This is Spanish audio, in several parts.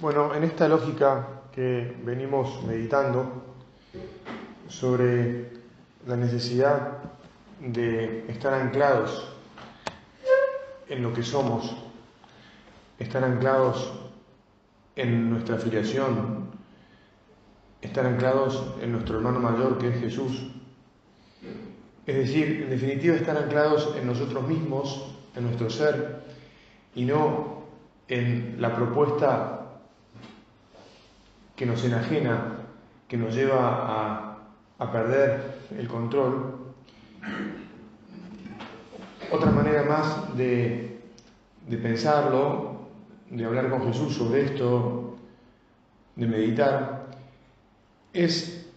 Bueno, en esta lógica que venimos meditando sobre la necesidad de estar anclados en lo que somos, estar anclados en nuestra filiación, estar anclados en nuestro hermano mayor que es Jesús. Es decir, en definitiva, estar anclados en nosotros mismos, en nuestro ser, y no en la propuesta que nos enajena, que nos lleva a, perder el control. Otra manera más de, de pensarlo, de hablar con Jesús sobre esto, de meditar, es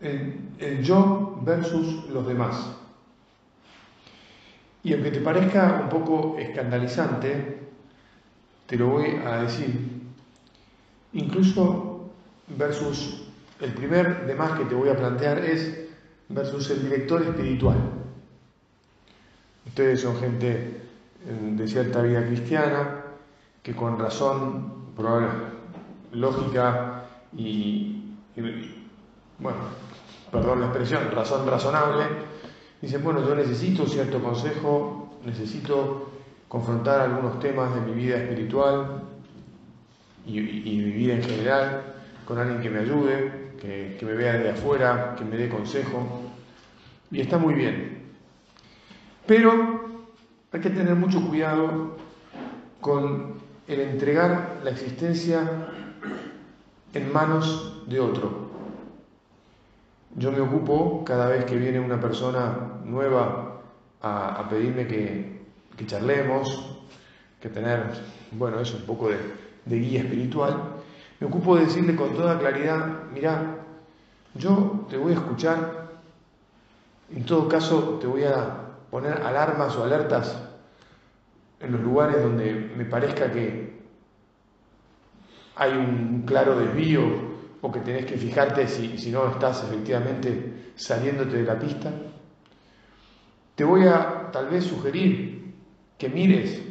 el, el, yo versus los demás. Y aunque te parezca un poco escandalizante, te lo voy a decir. Incluso versus el primer de más que te voy a plantear es versus el director espiritual. Ustedes son gente eh, de cierta vida cristiana que con razón, lógica y, bueno, perdón la expresión, razón razonable, dicen, bueno, yo necesito cierto consejo, necesito confrontar algunos temas de mi vida espiritual, y, mi vida en general, con alguien que me ayude, que, me vea desde afuera, que me dé consejo. Y está muy bien. Pero hay que tener mucho cuidado con el entregar la existencia en manos de otro. Yo me ocupo cada vez que viene una persona nueva a, pedirme que, que, charlemos, que tener, bueno, eso, un poco de, de guía espiritual, me ocupo de decirle con toda claridad, mira, yo te voy a escuchar, en todo caso te voy a poner alarmas o alertas en los lugares donde me parezca que hay un claro desvío o que tenés que fijarte si, si no estás efectivamente saliéndote de la pista. Te voy a tal vez sugerir que mires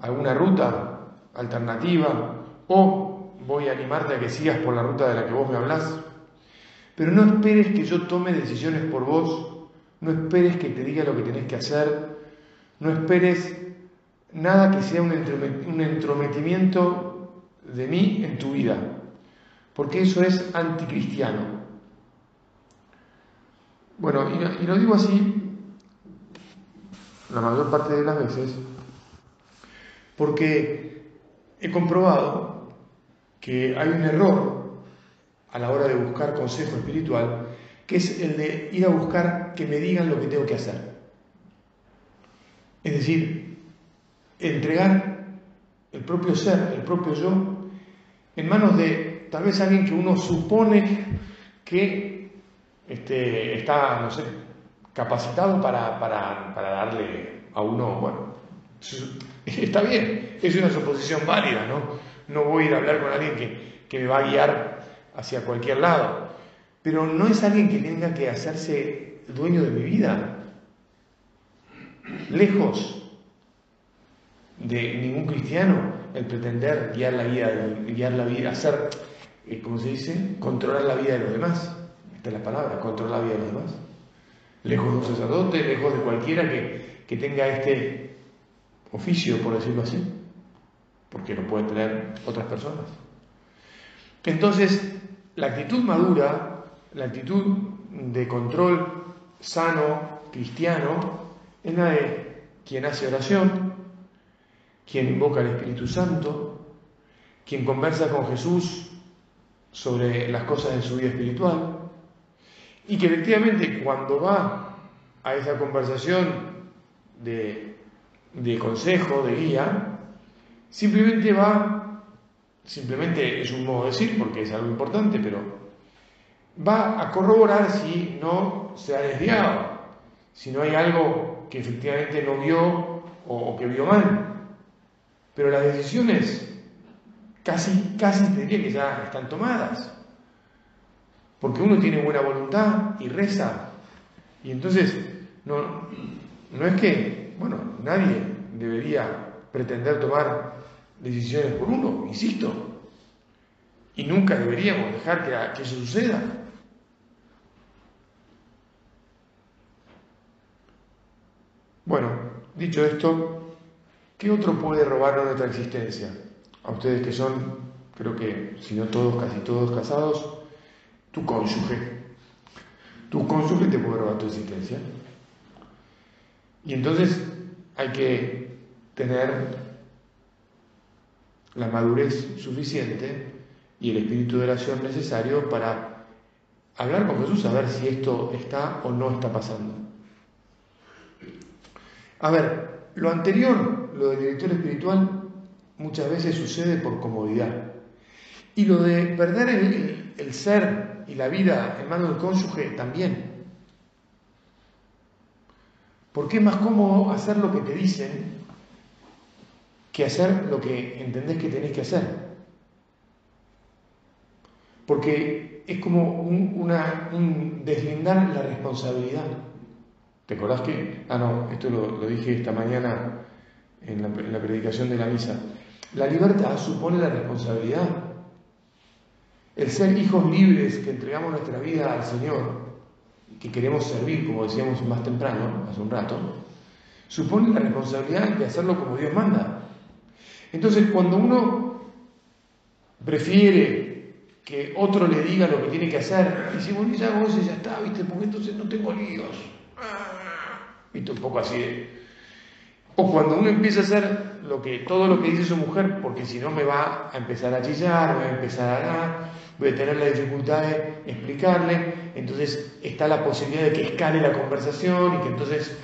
alguna ruta alternativa o voy a animarte a que sigas por la ruta de la que vos me hablás. Pero no esperes que yo tome decisiones por vos, no esperes que te diga lo que tenés que hacer, no esperes nada que sea un entrometimiento de mí en tu vida, porque eso es anticristiano. Bueno, y, y lo digo así la mayor parte de las veces, porque he comprobado que hay un error a la hora de buscar consejo espiritual, que es el de ir a buscar que me digan lo que tengo que hacer. Es decir, entregar el propio ser, el propio yo, en manos de tal vez alguien que uno supone que este, está, no sé, capacitado para, para, para darle a uno, bueno, Está bien, es una suposición válida, ¿no? No voy a ir a hablar con alguien que, que me va a guiar hacia cualquier lado, pero no es alguien que tenga que hacerse dueño de mi vida, lejos de ningún cristiano el pretender guiar la vida, guiar la vida, hacer, eh, como se dice, controlar la vida de los demás. Esta es la palabra, controlar la vida de los demás. Lejos de un sacerdote, lejos de cualquiera que, que tenga este oficio, por decirlo así, porque lo pueden tener otras personas. Entonces, la actitud madura, la actitud de control sano, cristiano, es la de quien hace oración, quien invoca al Espíritu Santo, quien conversa con Jesús sobre las cosas de su vida espiritual, y que efectivamente cuando va a esa conversación de de consejo, de guía, simplemente va simplemente es un modo de decir porque es algo importante, pero va a corroborar si no se ha desviado, si no hay algo que efectivamente no vio o, que vio mal. Pero las decisiones casi, casi diría que ya están tomadas. Porque uno tiene buena voluntad y reza. Y entonces, no, no es que, bueno, nadie debería pretender tomar decisiones por uno, insisto. Y nunca deberíamos dejar que, eso suceda. Bueno, dicho esto, ¿qué otro puede robarnos nuestra existencia? A ustedes que son, creo que, si no todos, casi todos casados, tu cónyuge. Tu cónyuge te puede robar tu existencia. Y entonces hay que tener la madurez suficiente y el espíritu de oración necesario para hablar con Jesús a ver si esto está o no está pasando. A ver, lo anterior, lo del director espiritual, muchas veces sucede por comodidad. Y lo de perder el, ser y la vida en manos del cónyuge también. Porque es más cómodo hacer lo que te dicen que hacer lo que entendés que tenés que hacer. Porque es como un, deslindar la responsabilidad. ¿Te acordás que? Ah, no, esto lo, dije esta mañana en la, predicación de la misa. La libertad supone la responsabilidad. El ser hijos libres que entregamos nuestra vida al Señor, que queremos servir, como decíamos más temprano, hace un rato, supone la responsabilidad de hacerlo como Dios manda. Entonces, cuando uno prefiere que otro le diga lo que tiene que hacer, dice, bueno, ya vos ya está, ¿viste? Porque entonces no tengo líos. ¿Viste? Un poco así O cuando uno empieza a hacer lo que, todo lo que dice su mujer, porque si no me va a empezar a chillar, voy a empezar a voy a tener la dificultad de explicarle, entonces está la posibilidad de que escale la conversación y que entonces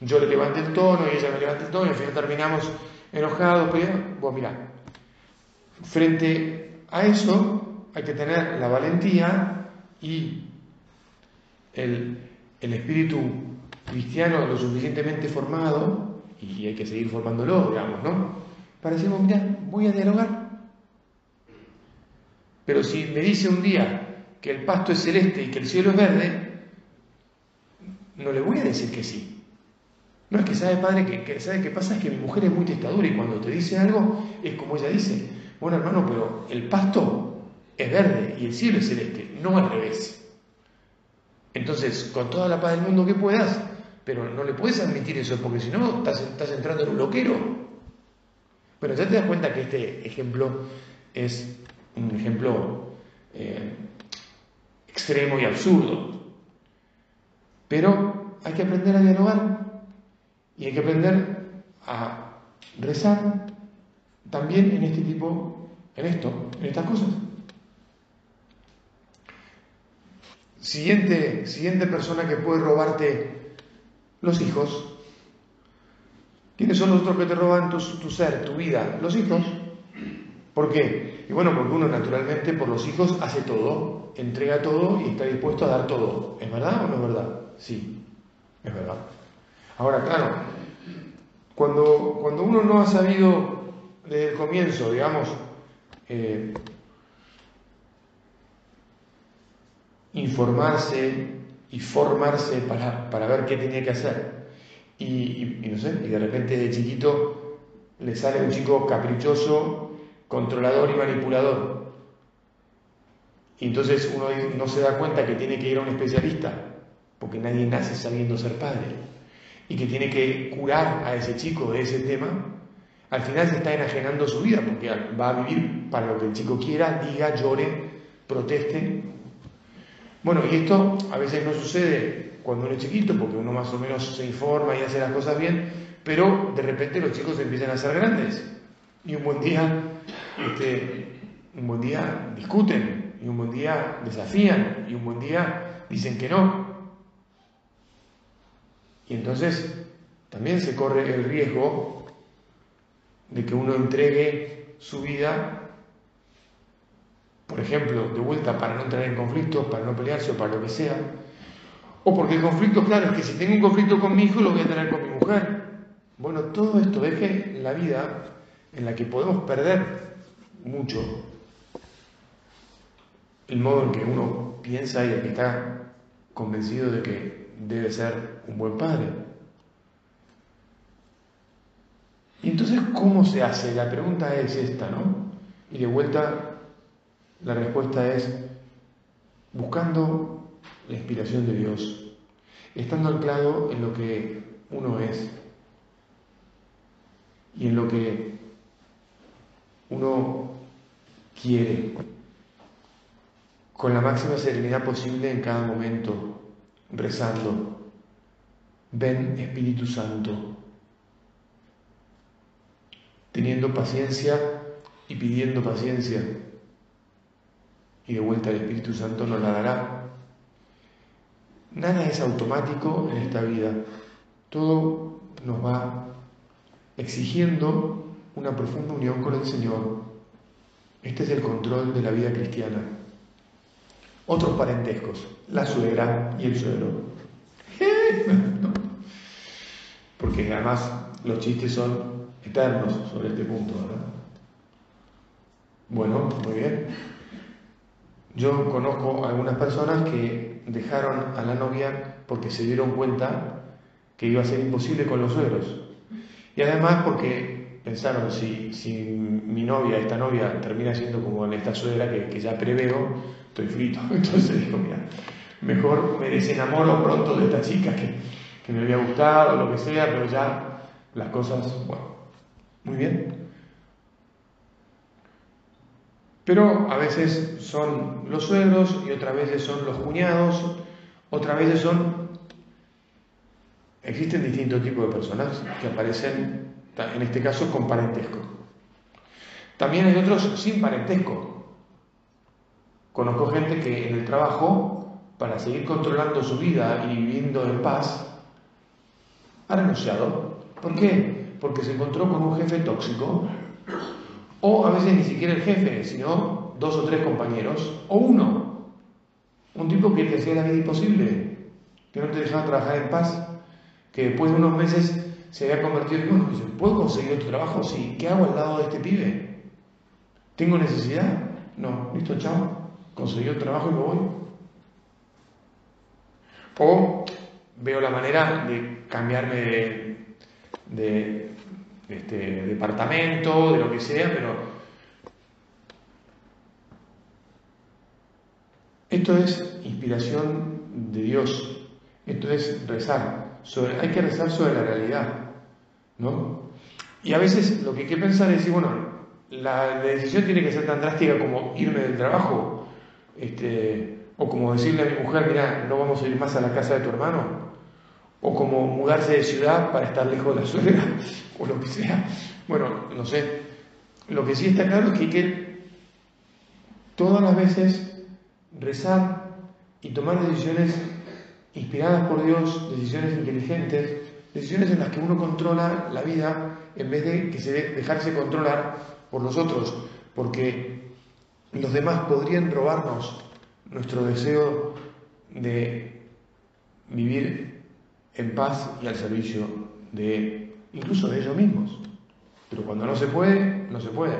yo le levante el tono y ella me levante el tono y al final terminamos enojados. Pues, bueno, mira, frente a eso hay que tener la valentía y el, el espíritu cristiano lo suficientemente formado, y hay que seguir formándolo, digamos, ¿no? Para decir, mira, voy a dialogar. Pero si me dice un día que el pasto es celeste y que el cielo es verde, no le voy a decir que sí. No es que sabe, padre, que, sabe qué pasa, es que mi mujer es muy testadura y cuando te dice algo es como ella dice, bueno hermano, pero el pasto es verde y el cielo es celeste, no al revés. Entonces, con toda la paz del mundo que puedas, pero no le puedes admitir eso porque si no estás, entrando en un loquero. Bueno, ya te das cuenta que este ejemplo es un ejemplo eh, extremo y absurdo. Pero hay que aprender a dialogar y hay que aprender a rezar también en este tipo, en esto, en estas cosas. Siguiente, siguiente persona que puede robarte los hijos. ¿Quiénes son los otros que te roban tu, ser, tu vida? Los hijos. ¿Por qué? Y bueno, porque uno naturalmente por los hijos hace todo, entrega todo y está dispuesto a dar todo. ¿Es verdad o no es verdad? Sí, es verdad. Ahora, claro, cuando, cuando uno no ha sabido desde el comienzo, digamos, eh, informarse y formarse para, para ver qué tenía que hacer. Y, no sé, y de repente de chiquito le sale un chico caprichoso, controlador y manipulador. Y entonces uno no se da cuenta que tiene que ir a un especialista, porque nadie nace sabiendo ser padre, y que tiene que curar a ese chico de ese tema, al final se está enajenando su vida, porque va a vivir para lo que el chico quiera, diga, llore, proteste, bueno, y esto a veces no sucede cuando uno es chiquito, porque uno más o menos se informa y hace las cosas bien, pero de repente los chicos empiezan a ser grandes y un buen día, un buen día discuten y un buen día desafían y un buen día dicen que no. Y entonces también se corre el riesgo de que uno entregue su vida por ejemplo, de vuelta para no entrar en conflictos, para no pelearse o para lo que sea, o porque el conflicto, claro, es que si tengo un conflicto con mi hijo lo voy a tener con mi mujer. Bueno, todo esto deje la vida en la que podemos perder mucho el modo en que uno piensa y el está convencido de que debe ser un buen padre. Y entonces, ¿cómo se hace? La pregunta es esta, ¿no? Y de vuelta, la respuesta es buscando la inspiración de Dios, estando anclado en lo que uno es y en lo que uno quiere, con la máxima serenidad posible en cada momento, rezando. Ven Espíritu Santo, teniendo paciencia y pidiendo paciencia. Y de vuelta el Espíritu Santo nos la dará. Nada es automático en esta vida. Todo nos va exigiendo una profunda unión con el Señor. Este es el control de la vida cristiana. Otros parentescos, la suegra y el suegro. Porque además los chistes son eternos sobre este punto, ¿verdad? Bueno, muy bien. Yo conozco algunas personas que dejaron a la novia porque se dieron cuenta que iba a ser imposible con los suegros. Y además porque pensaron, si, si mi novia, esta novia, termina siendo como esta suegra que, que ya preveo, estoy frito. Entonces digo, mira, mejor me desenamoro pronto de esta chica que, que me había gustado, lo que sea, pero ya las cosas, bueno, muy bien. Pero a veces son los suegros y otras veces son los cuñados, otras veces son... Existen distintos tipos de personas que aparecen, en este caso, con parentesco. También hay otros sin parentesco. Conozco gente que en el trabajo, para seguir controlando su vida y viviendo en paz, ha renunciado. ¿Por qué? Porque se encontró con un jefe tóxico o a veces ni siquiera el jefe, sino dos o tres compañeros, o uno. Un tipo que te hacía la vida imposible, que no te dejaba trabajar en paz, que después de unos meses se había convertido en, bueno, ¿puedo conseguir otro trabajo? Sí, ¿qué hago al lado de este pibe? ¿Tengo necesidad? No, listo, chao, conseguí otro trabajo y me voy. O veo la manera de cambiarme de, de este, departamento, de lo que sea, pero esto es inspiración de Dios, esto es rezar, sobre, hay que rezar sobre la realidad, Y a veces lo que hay que pensar es decir, bueno, la, decisión tiene que ser tan drástica como irme del trabajo, este, o como decirle a mi mujer, mira, no vamos a ir más a la casa de tu hermano, o como mudarse de ciudad para estar lejos de la suegra, o lo que sea. Bueno, no sé. Lo que sí está claro es que hay que todas las veces rezar y tomar decisiones inspiradas por Dios, decisiones inteligentes, decisiones en las que uno controla la vida en vez de que se dejarse controlar por los otros, porque los demás podrían robarnos nuestro deseo de vivir en paz y al servicio de incluso de ellos mismos. Pero cuando no se puede, no se puede.